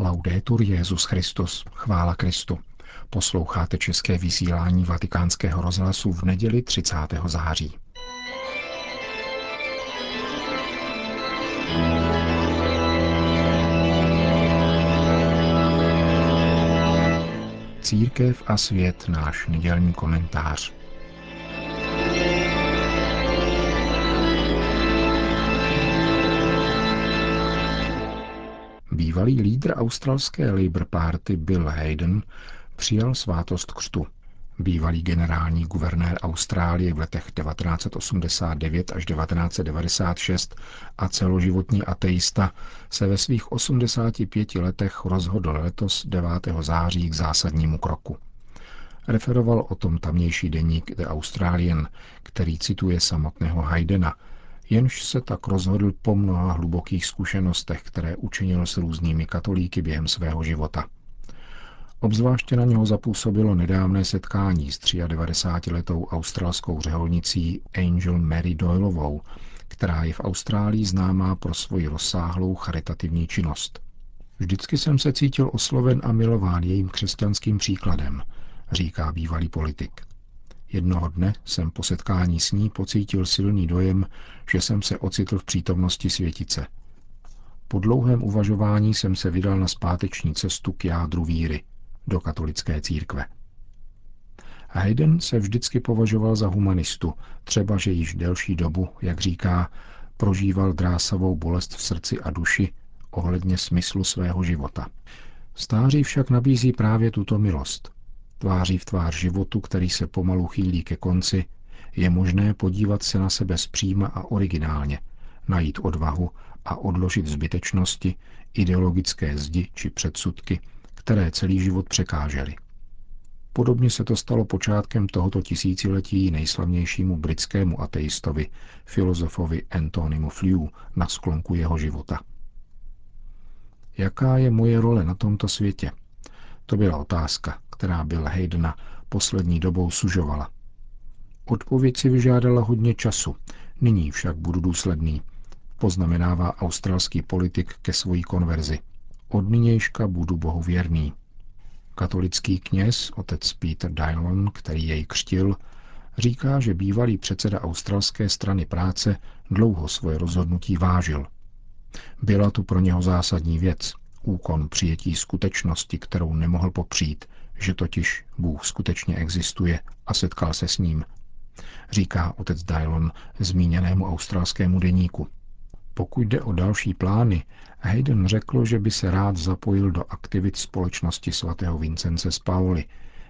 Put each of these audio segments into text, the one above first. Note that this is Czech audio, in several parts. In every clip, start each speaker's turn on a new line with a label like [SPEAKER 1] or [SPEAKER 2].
[SPEAKER 1] Laudetur Jezus Christus, chvála Kristu. Posloucháte české vysílání Vatikánského rozhlasu v neděli 30. září. Církev a svět náš nedělní komentář. Bývalý lídr australské Labour Party Bill Hayden přijal svátost křtu. Bývalý generální guvernér Austrálie v letech 1989 až 1996 a celoživotní ateista se ve svých 85 letech rozhodl letos 9. září k zásadnímu kroku. Referoval o tom tamnější deník The Australian, který cituje samotného Haydena, jenž se tak rozhodl po mnoha hlubokých zkušenostech, které učinil s různými katolíky během svého života. Obzvláště na něho zapůsobilo nedávné setkání s 93-letou australskou řeholnicí Angel Mary Doyleovou, která je v Austrálii známá pro svoji rozsáhlou charitativní činnost. Vždycky jsem se cítil osloven a milován jejím křesťanským příkladem, říká bývalý politik. Jednoho dne jsem po setkání s ní pocítil silný dojem, že jsem se ocitl v přítomnosti světice. Po dlouhém uvažování jsem se vydal na zpáteční cestu k jádru víry, do katolické církve. Haydn se vždycky považoval za humanistu, třeba že již delší dobu, jak říká, prožíval drásavou bolest v srdci a duši ohledně smyslu svého života. Stáří však nabízí právě tuto milost, tváří v tvář životu, který se pomalu chýlí ke konci, je možné podívat se na sebe zpříma a originálně, najít odvahu a odložit zbytečnosti, ideologické zdi či předsudky, které celý život překážely. Podobně se to stalo počátkem tohoto tisíciletí nejslavnějšímu britskému ateistovi, filozofovi Antonimu Flew na sklonku jeho života. Jaká je moje role na tomto světě? To byla otázka, která byl Haydena poslední dobou sužovala. Odpověď si vyžádala hodně času, nyní však budu důsledný, poznamenává australský politik ke svojí konverzi. Od nynějška budu Bohu věrný. Katolický kněz, otec Peter Dylon, který jej křtil, říká, že bývalý předseda australské strany práce dlouho svoje rozhodnutí vážil. Byla tu pro něho zásadní věc, úkon přijetí skutečnosti, kterou nemohl popřít, že totiž Bůh skutečně existuje a setkal se s ním, říká otec Dylon zmíněnému australskému deníku. Pokud jde o další plány, Hayden řekl, že by se rád zapojil do aktivit společnosti svatého Vincence z Pauli,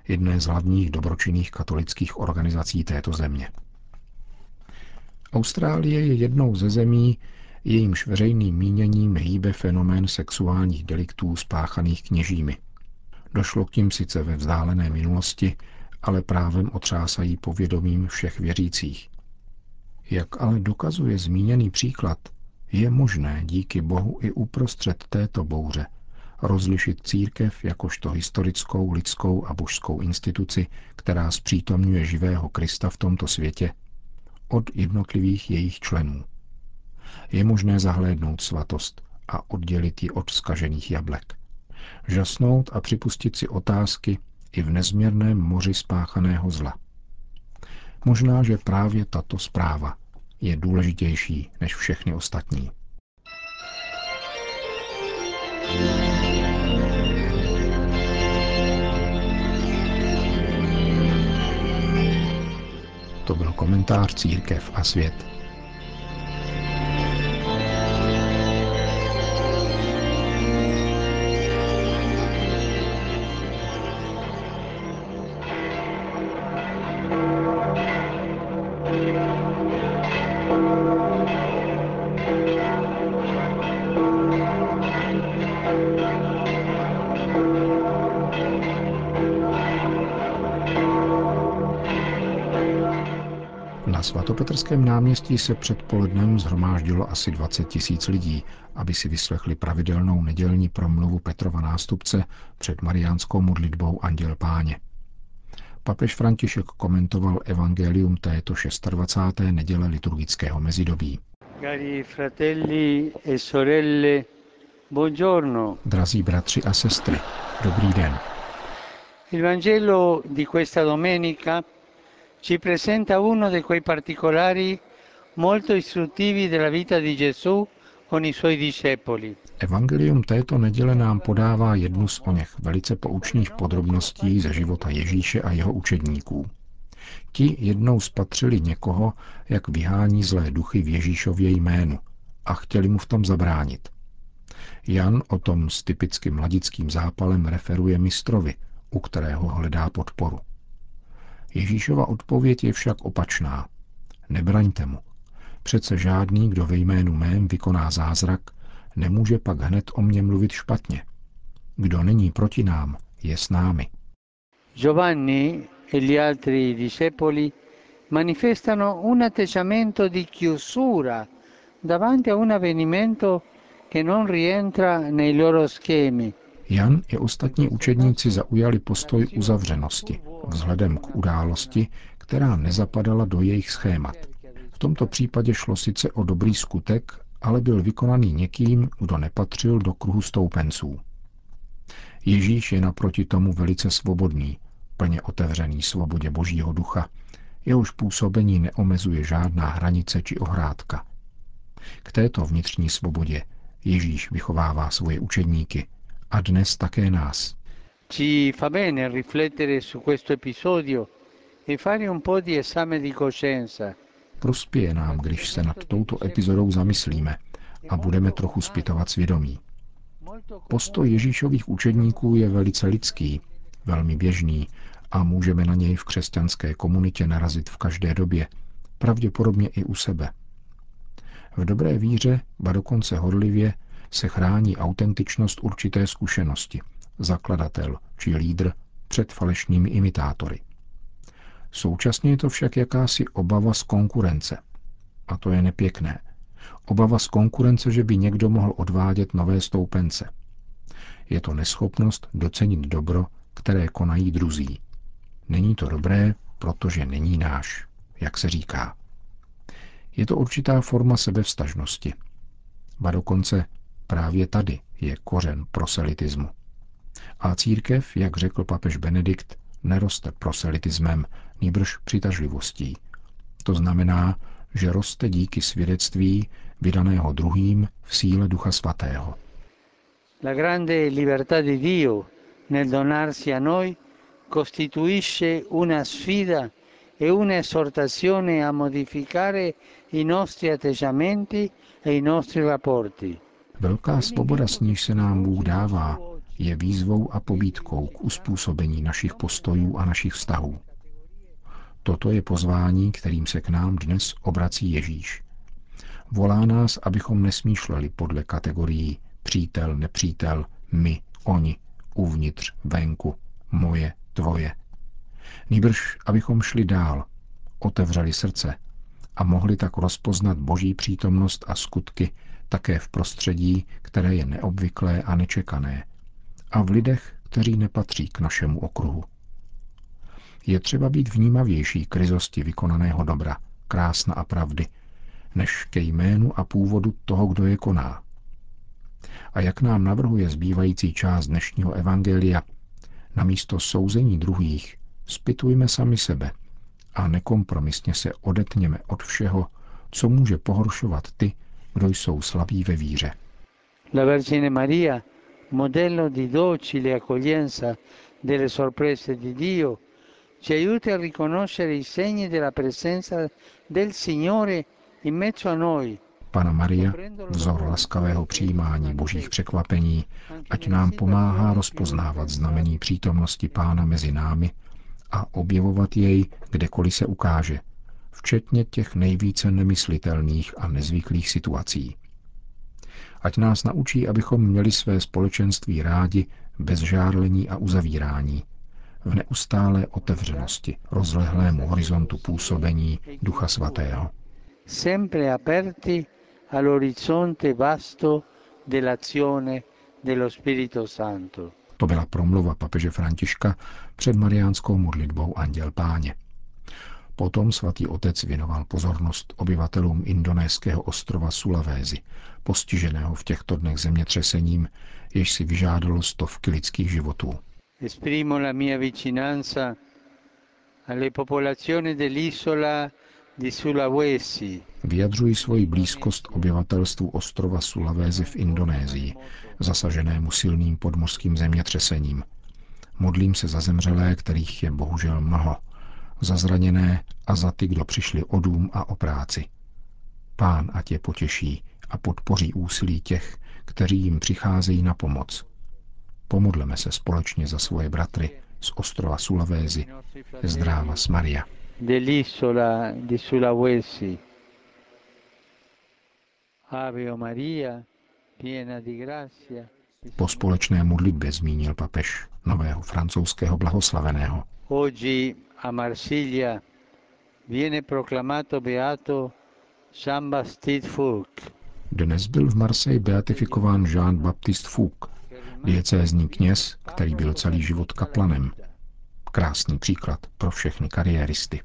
[SPEAKER 1] jedné z hlavních dobročinných katolických organizací této země. Austrálie je jednou ze zemí, jejímž veřejným míněním hýbe fenomén sexuálních deliktů spáchaných kněžími. Došlo k tím sice ve vzdálené minulosti, ale právem otřásají povědomím všech věřících. Jak ale dokazuje zmíněný příklad, je možné díky Bohu i uprostřed této bouře rozlišit církev jakožto historickou, lidskou a božskou instituci, která zpřítomňuje živého Krista v tomto světě, od jednotlivých jejich členů. Je možné zahlédnout svatost a oddělit ji od skažených jablek. Žasnout a připustit si otázky i v nezměrném moři spáchaného zla. Možná, že právě tato zpráva je důležitější než všechny ostatní. To byl komentář Církev a svět. Na svatopetrském náměstí se předpolednem zhromáždilo asi 20 tisíc lidí, aby si vyslechli pravidelnou nedělní promluvu Petrova nástupce před mariánskou modlitbou Anděl Páně. Papež František komentoval evangelium této 26. neděle liturgického mezidobí.
[SPEAKER 2] Cari fratelli e sorelle,
[SPEAKER 3] Buongiorno.
[SPEAKER 1] Drazí bratři a sestry, dobrý den.
[SPEAKER 3] Il Vangelo di questa domenica ci presenta uno di quei particolari molto istruttivi della vita di Gesù con i suoi discepoli.
[SPEAKER 1] Evangelium této neděle nám podává jednu z oněch velice poučných podrobností ze života Ježíše a jeho učedníků. Ti jednou spatřili někoho, jak vyhání zlé duchy v Ježíšově jménu a chtěli mu v tom zabránit. Jan o tom s typickým mladickým zápalem referuje mistrovi, u kterého hledá podporu. Ježíšova odpověď je však opačná. Nebraňte mu. Přece žádný, kdo ve jménu mém vykoná zázrak, nemůže pak hned o mě mluvit špatně. Kdo není proti nám, je s námi.
[SPEAKER 3] Giovanni e gli altri discepoli manifestano un atteggiamento di chiusura davanti a un avvenimento che non rientra nei loro schemi.
[SPEAKER 1] Jan i ostatní učedníci zaujali postoj uzavřenosti vzhledem k události, která nezapadala do jejich schémat. V tomto případě šlo sice o dobrý skutek, ale byl vykonaný někým, kdo nepatřil do kruhu stoupenců. Ježíš je naproti tomu velice svobodný, plně otevřený svobodě Božího ducha, jehož působení neomezuje žádná hranice či ohrádka. K této vnitřní svobodě Ježíš vychovává svoje učedníky a dnes také nás.
[SPEAKER 3] Ci fa bene riflettere su questo episodio e fare un po' di esame di coscienza.
[SPEAKER 1] Prospěje nám, když se nad touto epizodou zamyslíme a budeme trochu zpytovat svědomí. Postoj Ježíšových učedníků je velice lidský, velmi běžný a můžeme na něj v křesťanské komunitě narazit v každé době, pravděpodobně i u sebe. V dobré víře, ba dokonce horlivě, se chrání autentičnost určité zkušenosti, zakladatel či lídr před falešnými imitátory. Současně je to však jakási obava z konkurence. A to je nepěkné. Obava z konkurence, že by někdo mohl odvádět nové stoupence. Je to neschopnost docenit dobro, které konají druzí. Není to dobré, protože není náš, jak se říká. Je to určitá forma sebevstažnosti. Ba dokonce právě tady je kořen proselitismu. A církev, jak řekl papež Benedikt, neroste proselitismem, nýbrž přitažlivostí. To znamená, že roste díky svědectví vydaného druhým v síle Ducha Svatého.
[SPEAKER 3] La grande libertà di Dio nel donarsi a noi costituisce una sfida e un'esortazione a modificare i nostri atteggiamenti e i nostri rapporti.
[SPEAKER 1] Velká svoboda, s níž se nám Bůh dává, je výzvou a pobídkou k uspůsobení našich postojů a našich vztahů. Toto je pozvání, kterým se k nám dnes obrací Ježíš. Volá nás, abychom nesmýšleli podle kategorií přítel, nepřítel, my, oni, uvnitř, venku, moje, tvoje. Nýbrž, abychom šli dál, otevřeli srdce a mohli tak rozpoznat boží přítomnost a skutky také v prostředí, které je neobvyklé a nečekané, a v lidech, kteří nepatří k našemu okruhu. Je třeba být vnímavější k ryzosti vykonaného dobra, krásna a pravdy, než ke jménu a původu toho, kdo je koná. A jak nám navrhuje zbývající část dnešního evangelia, na místo souzení druhých spitujme sami sebe a nekompromisně se odetněme od všeho, co může pohoršovat ty, kdo jsou slabí ve víře.
[SPEAKER 3] La Vergine Maria, modello di docile accoglienza delle sorprese di Dio, ci aiuta a riconoscere i segni della presenza del Signore in mezzo a noi.
[SPEAKER 1] Pana Maria, vzor laskavého přijímání božích překvapení, ať nám pomáhá rozpoznávat znamení přítomnosti Pána mezi námi a objevovat jej, kdekoliv se ukáže, včetně těch nejvíce nemyslitelných a nezvyklých situací. Ať nás naučí, abychom měli své společenství rádi bez žárlení a uzavírání, v neustálé otevřenosti rozlehlému horizontu působení Ducha Svatého.
[SPEAKER 3] Sempre aperti all'orizzonte vasto dell'azione dello Spirito Santo.
[SPEAKER 1] To byla promluva papeže Františka před mariánskou modlitbou Anděl Páně. Potom svatý otec věnoval pozornost obyvatelům indonéského ostrova Sulavézy, postiženého v těchto dnech zemětřesením, jež si vyžádalo stovky lidských životů.
[SPEAKER 2] Esprimo la mia vicinanza alle popolazioni dell'isola di Sulawesi,
[SPEAKER 1] Vyjadřuji svoji blízkost obyvatelstvu ostrova Sulavézy v Indonésii, zasaženému silným podmořským zemětřesením. Modlím se za zemřelé, kterých je bohužel mnoho, za zraněné a za ty, kdo přišli o dům a o práci. Pán ať je potěší a podpoří úsilí těch, kteří jim přicházejí na pomoc. Pomodleme se společně za svoje bratry z ostrova Sulavézy. Zdráva s Maria.
[SPEAKER 2] dell'isola di Sulawesi. Ave Maria, piena di grazia.
[SPEAKER 1] Po společné modlitbě zmínil papež nového francouzského blahoslaveného.
[SPEAKER 2] Oggi a Marsiglia viene proclamato beato Jean-Baptiste Fourque,
[SPEAKER 1] Dnes byl v Marseille beatifikován Jean-Baptiste Fouque, diecézní kněz, který byl celý život kaplanem. Krásný příklad pro všechny kariéristy.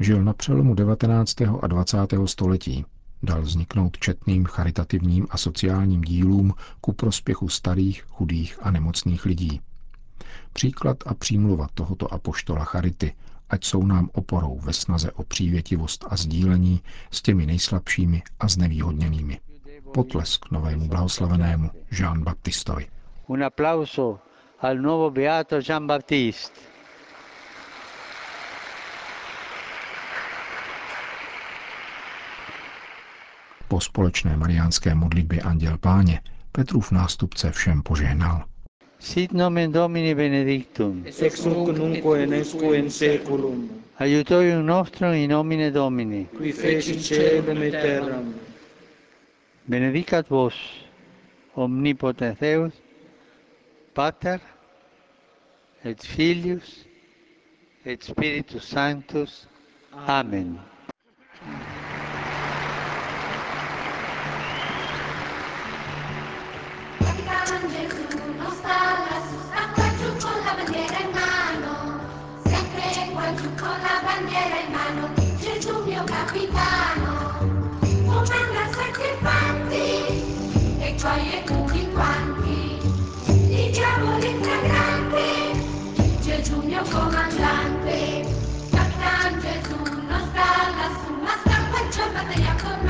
[SPEAKER 1] Žil na přelomu 19. a 20. století. Dal vzniknout četným charitativním a sociálním dílům ku prospěchu starých, chudých a nemocných lidí. Příklad a přímluva tohoto apoštola charity, ať jsou nám oporou ve snaze o přívětivost a sdílení s těmi nejslabšími a znevýhodněnými. Potlesk novému blahoslavenému Jean Baptistovi.
[SPEAKER 2] Un applauso al nuovo beato Jean-Baptiste.
[SPEAKER 1] Po společné mariánské modlitbě Anděl Páně Petrův nástupce všem požehnal.
[SPEAKER 2] Sit nomen Domini benedictum.
[SPEAKER 4] ex nunc nunquo in usque in seculum,
[SPEAKER 2] Aiutorium nostrum in nomine Domini.
[SPEAKER 4] qui feci caelum et terram.
[SPEAKER 2] Benedicat vos, omnipotens Deus, Pater, et Filius, et Spiritus Sanctus. Amen.
[SPEAKER 3] Capitano lontano, cuocendo a sette fatti e tutti quanti. Il diavolo incagrante, Gesù mio comandante, capitano Gesù non stalla, su, ma stampa qua giù, fratelli